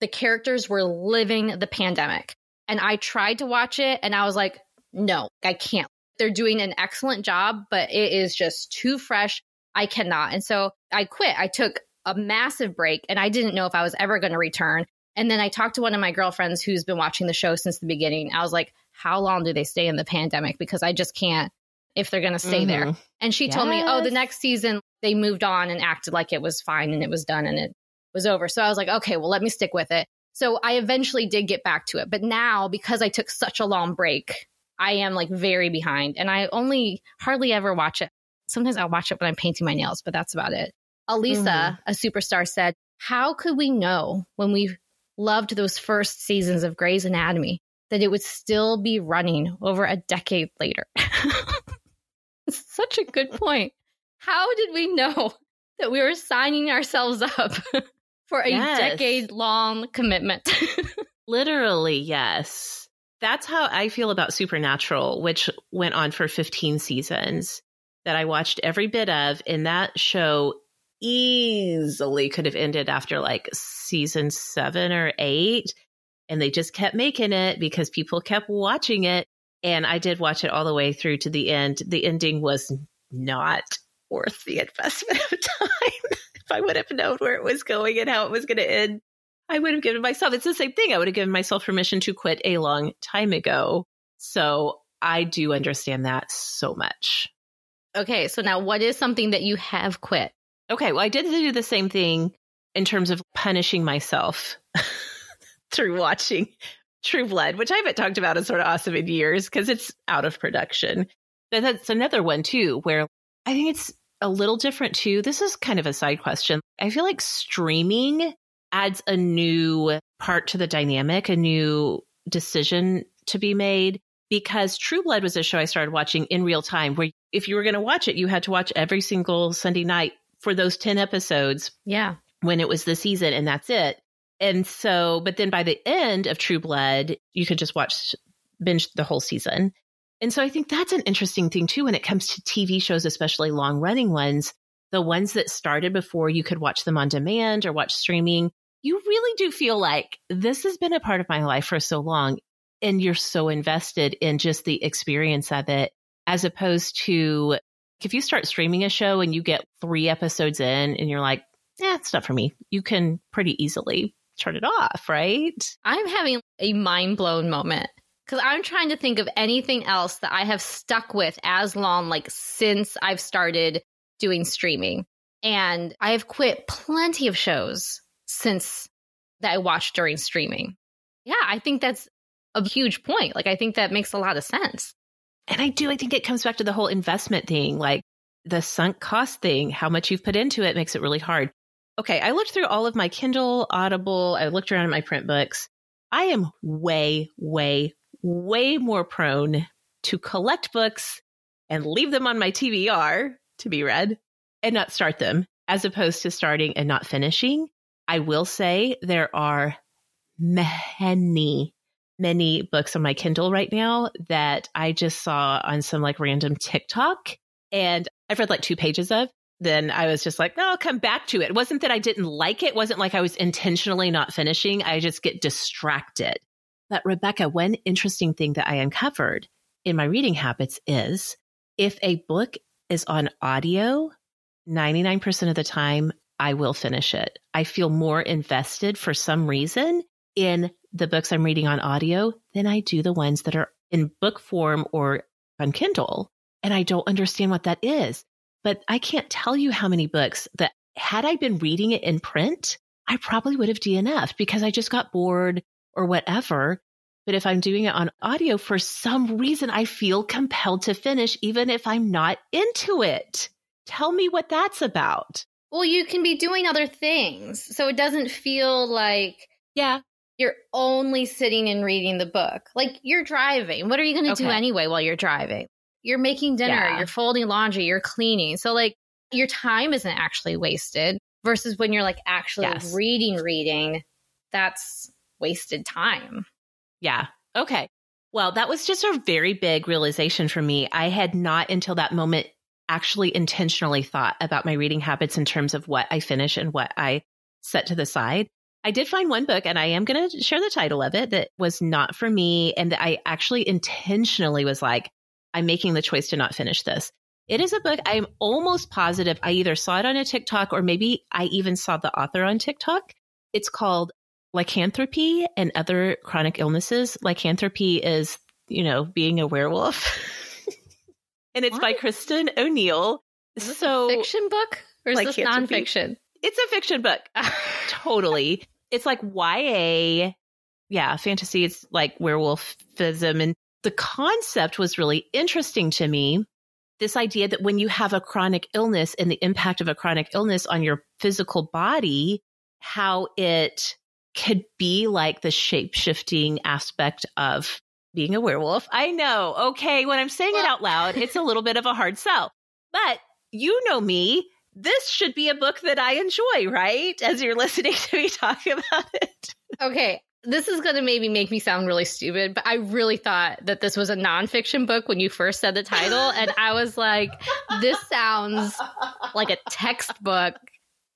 the characters were living the pandemic. And I tried to watch it and I was like, no, I can't. They're doing an excellent job, but it is just too fresh. I cannot. And so I quit. I took a massive break and I didn't know if I was ever going to return. And then I talked to one of my girlfriends who's been watching the show since the beginning. I was like, how long do they stay in the pandemic? Because I just can't if they're going to stay mm-hmm. there. And she yes. told me, oh, the next season they moved on and acted like it was fine and it was done and it was over. So I was like, okay, well, let me stick with it. So I eventually did get back to it. But now, because I took such a long break, I am like very behind and I only hardly ever watch it. Sometimes I'll watch it when I'm painting my nails, but that's about it. Elisa, mm-hmm. a superstar, said, How could we know when we loved those first seasons of Grey's Anatomy that it would still be running over a decade later? it's such a good point. How did we know that we were signing ourselves up for a yes. decade long commitment? Literally, yes. That's how I feel about Supernatural, which went on for 15 seasons that I watched every bit of. And that show easily could have ended after like season seven or eight. And they just kept making it because people kept watching it. And I did watch it all the way through to the end. The ending was not worth the investment of time. if I would have known where it was going and how it was going to end, I would have given myself, it's the same thing. I would have given myself permission to quit a long time ago. So I do understand that so much. Okay. So now what is something that you have quit? Okay. Well, I did do the same thing in terms of punishing myself through watching True Blood, which I haven't talked about as sort of awesome in years because it's out of production. But that's another one too, where I think it's a little different too. This is kind of a side question. I feel like streaming adds a new part to the dynamic, a new decision to be made because True Blood was a show I started watching in real time where if you were going to watch it, you had to watch every single Sunday night for those 10 episodes. Yeah. When it was the season and that's it. And so, but then by the end of True Blood, you could just watch, binge the whole season. And so I think that's an interesting thing too when it comes to TV shows, especially long running ones. The ones that started before you could watch them on demand or watch streaming, you really do feel like this has been a part of my life for so long. And you're so invested in just the experience of it, as opposed to if you start streaming a show and you get three episodes in and you're like, yeah, it's not for me. You can pretty easily turn it off, right? I'm having a mind blown moment because I'm trying to think of anything else that I have stuck with as long, like since I've started doing streaming. And I have quit plenty of shows since that I watched during streaming. Yeah, I think that's a huge point. Like, I think that makes a lot of sense. And I do. I think it comes back to the whole investment thing, like the sunk cost thing. How much you've put into it makes it really hard. Okay, I looked through all of my Kindle, Audible, I looked around at my print books. I am way, way, way more prone to collect books and leave them on my TBR to be read and not start them as opposed to starting and not finishing. I will say there are many, many books on my Kindle right now that I just saw on some like random TikTok and I've read like two pages of. Then I was just like, no, I'll come back to it. It wasn't that I didn't like it. it wasn't like I was intentionally not finishing. I just get distracted. But Rebekah, one interesting thing that I uncovered in my reading habits is if a book is on audio, 99% of the time, I will finish it. I feel more invested for some reason in the books I'm reading on audio than I do the ones that are in book form or on Kindle. And I don't understand what that is. But I can't tell you how many books that had I been reading it in print, I probably would have DNF'd because I just got bored or whatever. But if I'm doing it on audio, for some reason, I feel compelled to finish, even if I'm not into it. Tell me what that's about. Well, you can be doing other things. So it doesn't feel like, yeah, you're only sitting and reading the book. Like you're driving. What are you going to okay. do anyway while you're driving? You're making dinner, yeah. you're folding laundry, you're cleaning. So, like, your time isn't actually wasted versus when you're like actually yes. reading, reading, that's wasted time. Yeah. Okay. Well, that was just a very big realization for me. I had not until that moment actually intentionally thought about my reading habits in terms of what I finish and what I set to the side. I did find one book, and I am going to share the title of it that was not for me. And I actually intentionally was like, I'm making the choice to not finish this. It is a book I'm almost positive I either saw it on a TikTok or maybe I even saw the author on TikTok. It's called Lycanthropy and Other Chronic Illnesses. Lycanthropy is, you know, being a werewolf. and it's what? by Kristen O'Neill. so fiction book or is this nonfiction? It's a fiction book. totally. It's like YA. Yeah, fantasy. It's like werewolfism. And the concept was really interesting to me. This idea that when you have a chronic illness and the impact of a chronic illness on your physical body, how it could be like the shape shifting aspect of being a werewolf. I know. Okay. When I'm saying well, it out loud, it's a little bit of a hard sell, but you know me. This should be a book that I enjoy, right? As you're listening to me talk about it. Okay this is going to maybe make me sound really stupid, but I really thought that this was a nonfiction book when you first said the title. And I was like, this sounds like a textbook.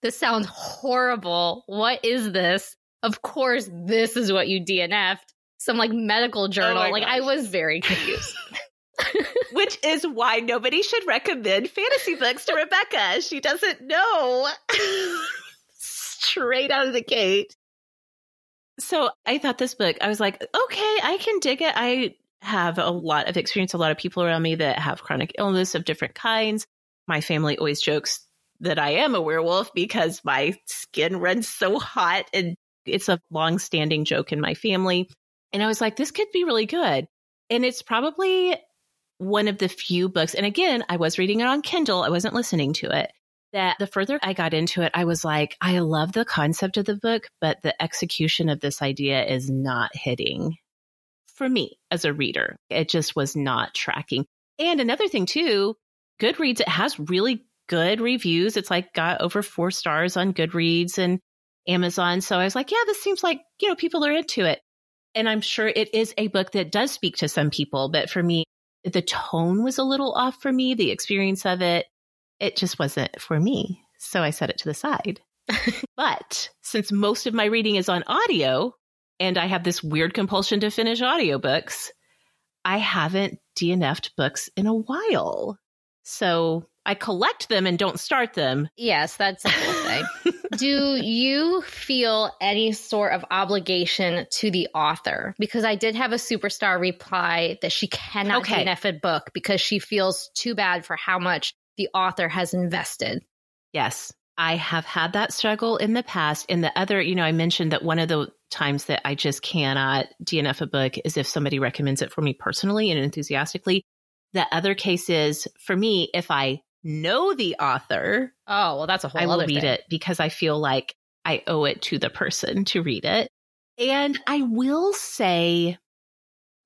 This sounds horrible. What is this? Of course, this is what you DNF'd. Some like medical oh journal. Oh like, gosh. I was very confused. Which is why nobody should recommend fantasy books to Rebekah. She doesn't know. Straight out of the gate. So I thought this book, I was like, okay, I can dig it. I have a lot of experience, a lot of people around me that have chronic illness of different kinds. My family always jokes that I am a werewolf because my skin runs so hot and it's a long standing joke in my family. And I was like, this could be really good. And it's probably one of the few books. And again, I was reading it on Kindle. I wasn't listening to it that the further I got into it, I was like, I love the concept of the book, but the execution of this idea is not hitting for me as a reader. It just was not tracking. And another thing too, Goodreads, it has really good reviews. It's like got over four stars on Goodreads and Amazon. So I was like, yeah, this seems like, you know, people are into it. And I'm sure it is a book that does speak to some people, but for me, the tone was a little off for me, the experience of it it just wasn't for me. So I set it to the side. but since most of my reading is on audio and I have this weird compulsion to finish audiobooks, I haven't DNF'd books in a while. So I collect them and don't start them. Yes, that's a cool thing. Do you feel any sort of obligation to the author? Because I did have a superstar reply that she cannot okay. DNF a book because she feels too bad for how much the author has invested. Yes, I have had that struggle in the past. In the other, you know, I mentioned that one of the times that I just cannot DNF a book is if somebody recommends it for me personally and enthusiastically. The other case is for me, if I know the author, oh well, that's a whole. I will read thing. it because I feel like I owe it to the person to read it. And I will say,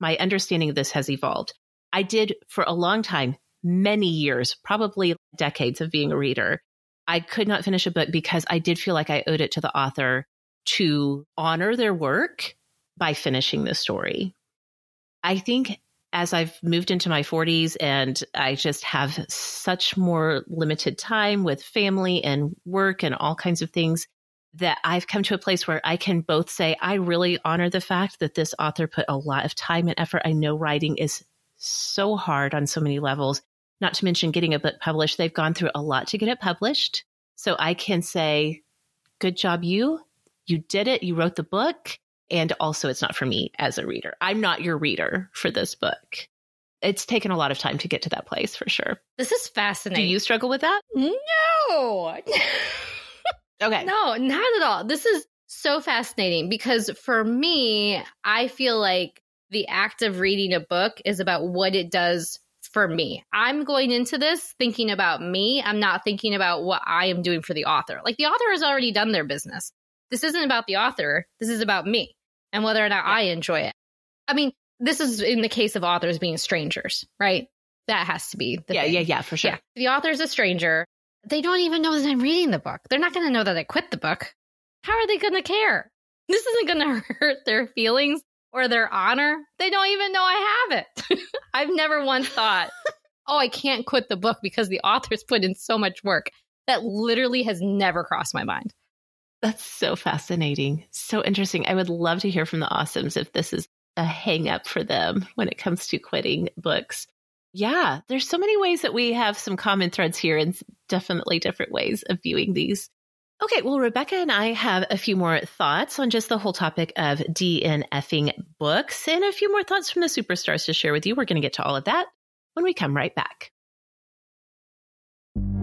my understanding of this has evolved. I did for a long time many years, probably decades of being a reader, I could not finish a book because I did feel like I owed it to the author to honor their work by finishing the story. I think as I've moved into my 40s and I just have such more limited time with family and work and all kinds of things that I've come to a place where I can both say, I really honor the fact that this author put a lot of time and effort. I know writing is so hard on so many levels not to mention getting a book published. They've gone through a lot to get it published. So I can say, good job, you. You did it. You wrote the book. And also, it's not for me as a reader. I'm not your reader for this book. It's taken a lot of time to get to that place for sure. This is fascinating. Do you struggle with that? No. okay. No, not at all. This is so fascinating because for me, I feel like the act of reading a book is about what it does for me. I'm going into this thinking about me. I'm not thinking about what I am doing for the author. Like the author has already done their business. This isn't about the author. This is about me and whether or not yeah. I enjoy it. I mean, this is in the case of authors being strangers, right? That has to be the Yeah, thing. yeah, yeah, for sure. Yeah. The author's a stranger. They don't even know that I'm reading the book. They're not going to know that I quit the book. How are they going to care? This isn't going to hurt their feelings or their honor, they don't even know I have it. I've never once thought, oh, I can't quit the book because the author's put in so much work. That literally has never crossed my mind. That's so fascinating. So interesting. I would love to hear from the awesomes if this is a hang up for them when it comes to quitting books. Yeah, there's so many ways that we have some common threads here and definitely different ways of viewing these. Okay, well, Rebekah and I have a few more thoughts on just the whole topic of DNFing books and a few more thoughts from the superstars to share with you. We're going to get to all of that when we come right back.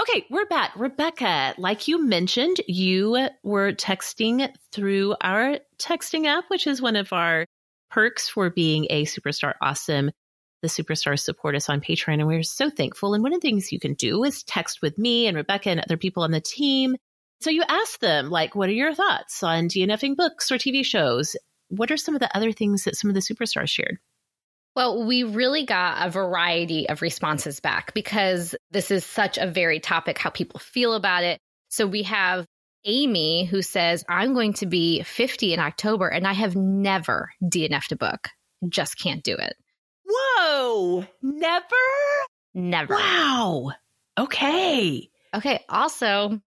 Okay, we're back. Rebekah, like you mentioned, you were texting through our texting app, which is one of our perks for being a superstar awesome. The superstars support us on Patreon, and we're so thankful. And one of the things you can do is text with me and Rebekah and other people on the team. So you ask them, like, what are your thoughts on DNFing books or TV shows? What are some of the other things that some of the superstars shared? Well, we really got a variety of responses back because this is such a very topic, how people feel about it. So we have Amy who says, I'm going to be 50 in October and I have never DNF'd a book. Just can't do it. Whoa, never? Never. Wow. Okay. Okay. Also,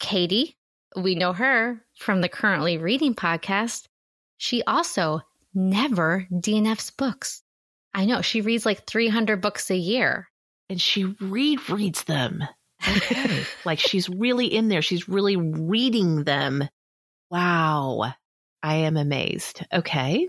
Kaytee, we know her from the Currently Reading podcast. She also never DNFs books. I know she reads like 300 books a year. And she read reads them. Okay. like she's really in there. She's really reading them. Wow. I am amazed. Okay.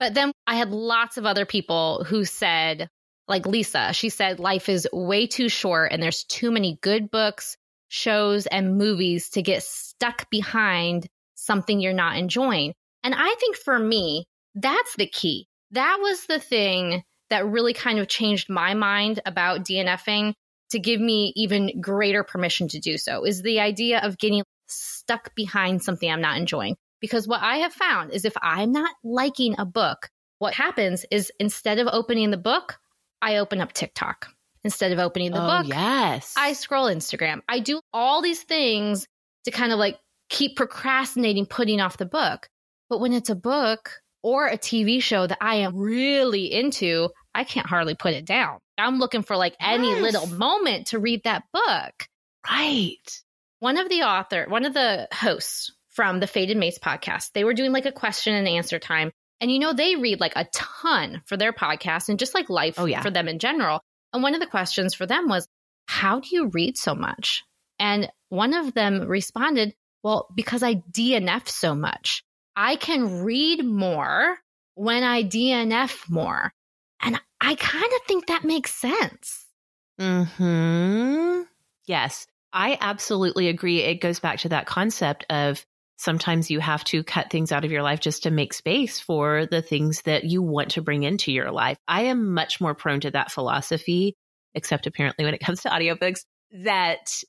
But then I had lots of other people who said, like Lisa, she said life is way too short and there's too many good books, shows, and movies to get stuck behind something you're not enjoying. And I think for me, that's the key that was the thing that really kind of changed my mind about DNFing to give me even greater permission to do so is the idea of getting stuck behind something I'm not enjoying. Because what I have found is if I'm not liking a book, what happens is instead of opening the book, I open up TikTok. Instead of opening the oh, book, yes. I scroll Instagram. I do all these things to kind of like keep procrastinating putting off the book. But when it's a book, or a TV show that I am really into, I can't hardly put it down. I'm looking for like any yes. little moment to read that book. Right. One of the author, one of the hosts from the Fated Mates podcast, they were doing like a question and answer time. And you know, they read like a ton for their podcast and just like life oh, yeah. for them in general. And one of the questions for them was, How do you read so much? And one of them responded, Well, because I DNF so much. I can read more when I DNF more. And I kind of think that makes sense. Hmm. Yes, I absolutely agree. It goes back to that concept of sometimes you have to cut things out of your life just to make space for the things that you want to bring into your life. I am much more prone to that philosophy, except apparently when it comes to audiobooks, that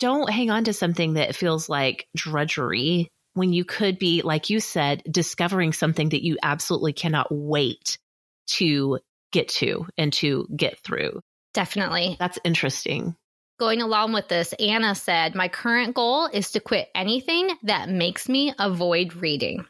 don't hang on to something that feels like drudgery when you could be, like you said, discovering something that you absolutely cannot wait to get to and to get through. Definitely. That's interesting. Going along with this, Anna said, My current goal is to quit anything that makes me avoid reading.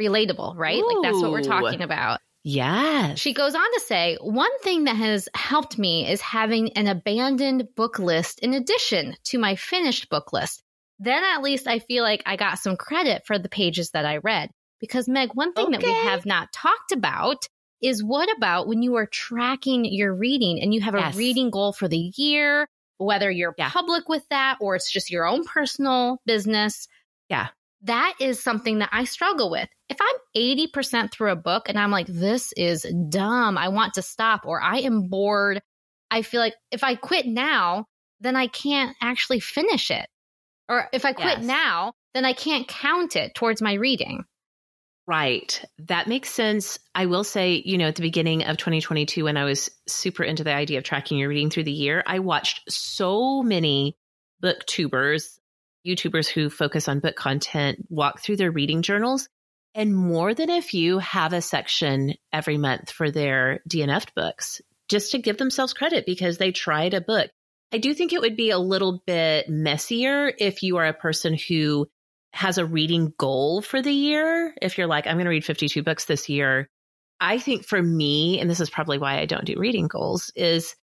Relatable, right? Ooh, like that's what we're talking about. Yes. She goes on to say, One thing that has helped me is having an abandoned book list in addition to my finished book list then at least I feel like I got some credit for the pages that I read. Because, Meg, one thing okay. that we have not talked about is what about when you are tracking your reading and you have a yes. reading goal for the year, whether you're yeah. public with that or it's just your own personal business? Yeah. That is something that I struggle with. If I'm 80% through a book and I'm like, this is dumb, I want to stop, or I am bored, I feel like if I quit now, then I can't actually finish it. Or if I quit yes. now, then I can't count it towards my reading. Right. That makes sense. I will say, you know, at the beginning of 2022, when I was super into the idea of tracking your reading through the year, I watched so many booktubers, YouTubers who focus on book content, walk through their reading journals. And more than a few have a section every month for their DNF books just to give themselves credit because they tried a book. I do think it would be a little bit messier if you are a person who has a reading goal for the year, if you're like, I'm going to read 52 books this year, I think for me, and this is probably why I don't do reading goals, is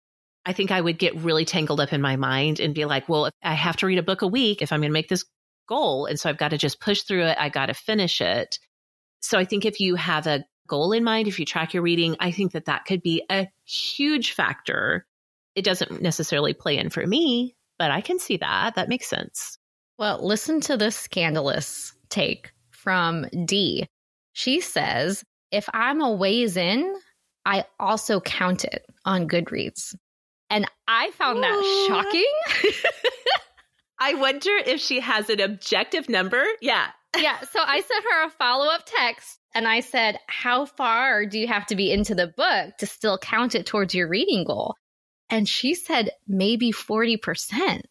I think I would get really tangled up in my mind and be like, well, I have to read a book a week if I'm going to make this goal. And so I've got to just push through it. I got to finish it. So I think if you have a goal in mind, if you track your reading, I think that that could be a huge factor. It doesn't necessarily play in for me, but I can see that. That makes sense. Well, listen to this scandalous take from D. She says, if I'm a ways in, I also count it on Goodreads. And I found that shocking. I wonder if she has an objective number. Yeah. yeah. So I sent her a follow up text and I said, How far do you have to be into the book to still count it towards your reading goal? And she said, Maybe 40%.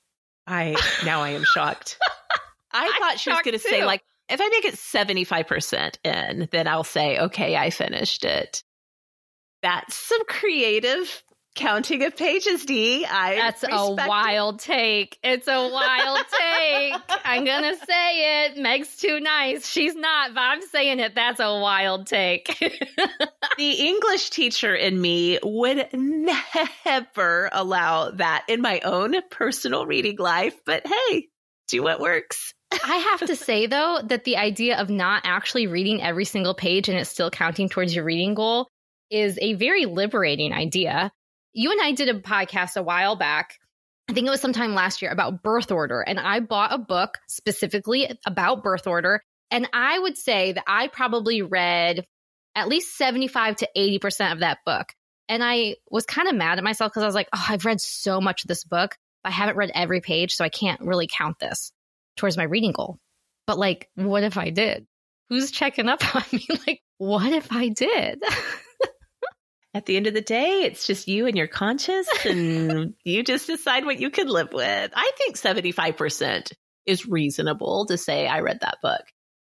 I now I am shocked. I thought she was going to say like if I make it 75% in, then I'll say okay, I finished it. That's some creative counting of pages, D. I That's a wild it. take. It's a wild take. I'm gonna say it. Meg's too nice. She's not, but I'm saying it. That's a wild take. the English teacher in me would never allow that in my own personal reading life. But hey, do what works. I have to say though that the idea of not actually reading every single page and it's still counting towards your reading goal is a very liberating idea you and I did a podcast a while back. I think it was sometime last year about birth order. And I bought a book specifically about birth order. And I would say that I probably read at least 75 to 80% of that book. And I was kind of mad at myself because I was like, oh, I've read so much of this book. I haven't read every page, so I can't really count this towards my reading goal. But like, what if I did? Who's checking up on me? Like, what if I did? at the end of the day, it's just you and your conscience, and you just decide what you can live with. I think 75% is reasonable to say, I read that book.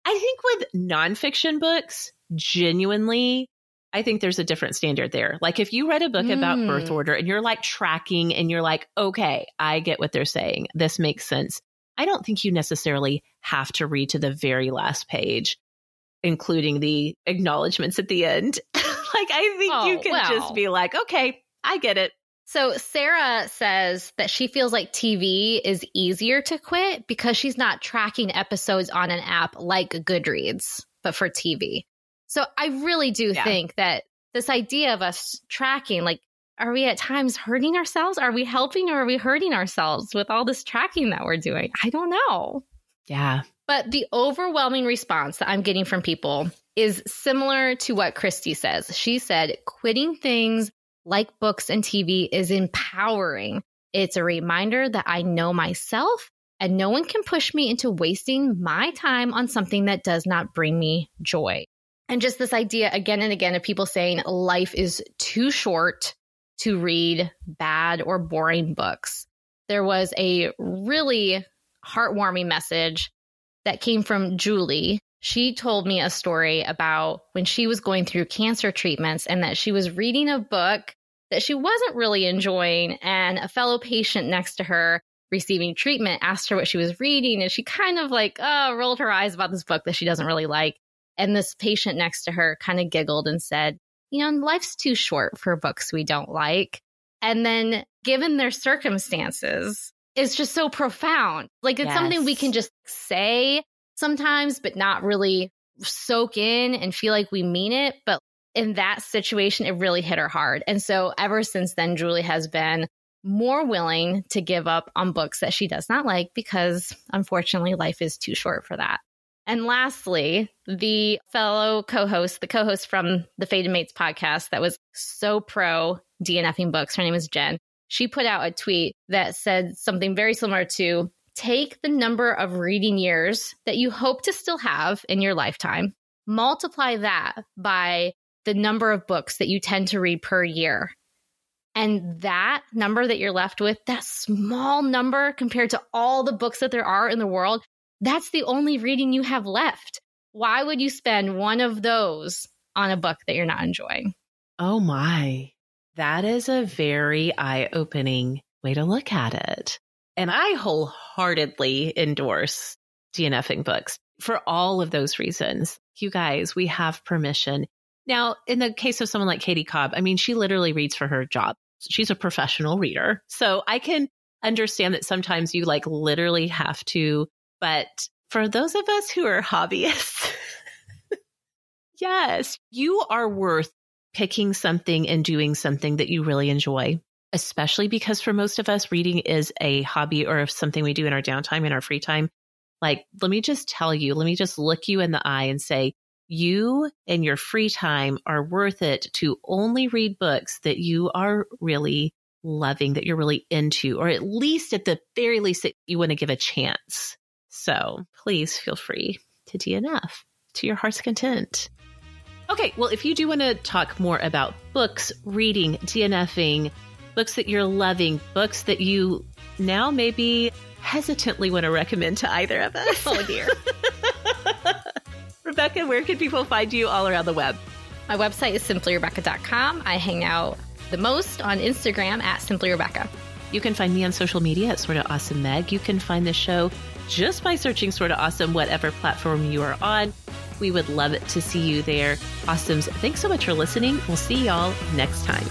I think with nonfiction books, genuinely, I think there's a different standard there. Like if you read a book mm. about birth order and you're like tracking and you're like, okay, I get what they're saying. This makes sense. I don't think you necessarily have to read to the very last page, including the acknowledgments at the end. like, I think oh, you can well. just be like, okay, I get it. So Sarah says that she feels like TV is easier to quit because she's not tracking episodes on an app like Goodreads, but for TV. So I really do yeah. think that this idea of us tracking, like, are we at times hurting ourselves? Are we helping or are we hurting ourselves with all this tracking that we're doing? I don't know. Yeah. But the overwhelming response that I'm getting from people is similar to what Christy says. She said, quitting things like books and TV is empowering. It's a reminder that I know myself and no one can push me into wasting my time on something that does not bring me joy. And just this idea again and again of people saying life is too short to read bad or boring books. There was a really heartwarming message that came from Julie. She told me a story about when she was going through cancer treatments and that she was reading a book that she wasn't really enjoying. And a fellow patient next to her receiving treatment asked her what she was reading. And she kind of like, oh, rolled her eyes about this book that she doesn't really like. And this patient next to her kind of giggled and said, you know, life's too short for books we don't like. And then, given their circumstances, is just so profound. Like it's yes. something we can just say sometimes, but not really soak in and feel like we mean it. But in that situation, it really hit her hard. And so ever since then, Julie has been more willing to give up on books that she does not like because unfortunately life is too short for that. And lastly, the fellow co host, the co host from the Fated Mates podcast that was so pro DNFing books, her name is Jen she put out a tweet that said something very similar to take the number of reading years that you hope to still have in your lifetime multiply that by the number of books that you tend to read per year. And that number that you're left with, that small number compared to all the books that there are in the world, that's the only reading you have left. Why would you spend one of those on a book that you're not enjoying? Oh my. That is a very eye opening way to look at it. And I wholeheartedly endorse DNFing books for all of those reasons. You guys, we have permission. Now, in the case of someone like Kaytee Cobb, I mean, she literally reads for her job. She's a professional reader. So I can understand that sometimes you like literally have to, but for those of us who are hobbyists, yes, you are worth picking something and doing something that you really enjoy, especially because for most of us, reading is a hobby or something we do in our downtime, in our free time. Like, let me just tell you, let me just look you in the eye and say, you and your free time are worth it to only read books that you are really loving, that you're really into, or at least at the very least that you want to give a chance. So please feel free to DNF to your heart's content. Okay, well, if you do want to talk more about books, reading, DNFing, books that you're loving, books that you now maybe hesitantly want to recommend to either of us. Oh, dear. Rebekah, where can people find you all around the web? My website is simplyrebekah.com. I hang out the most on Instagram at simplyrebekah. You can find me on social media at Sorta Awesome Meg. You can find the show just by searching Sorta Awesome, whatever platform you are on. We would love to see you there. Awesomes, thanks so much for listening. We'll see y'all next time.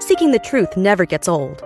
Seeking the truth never gets old.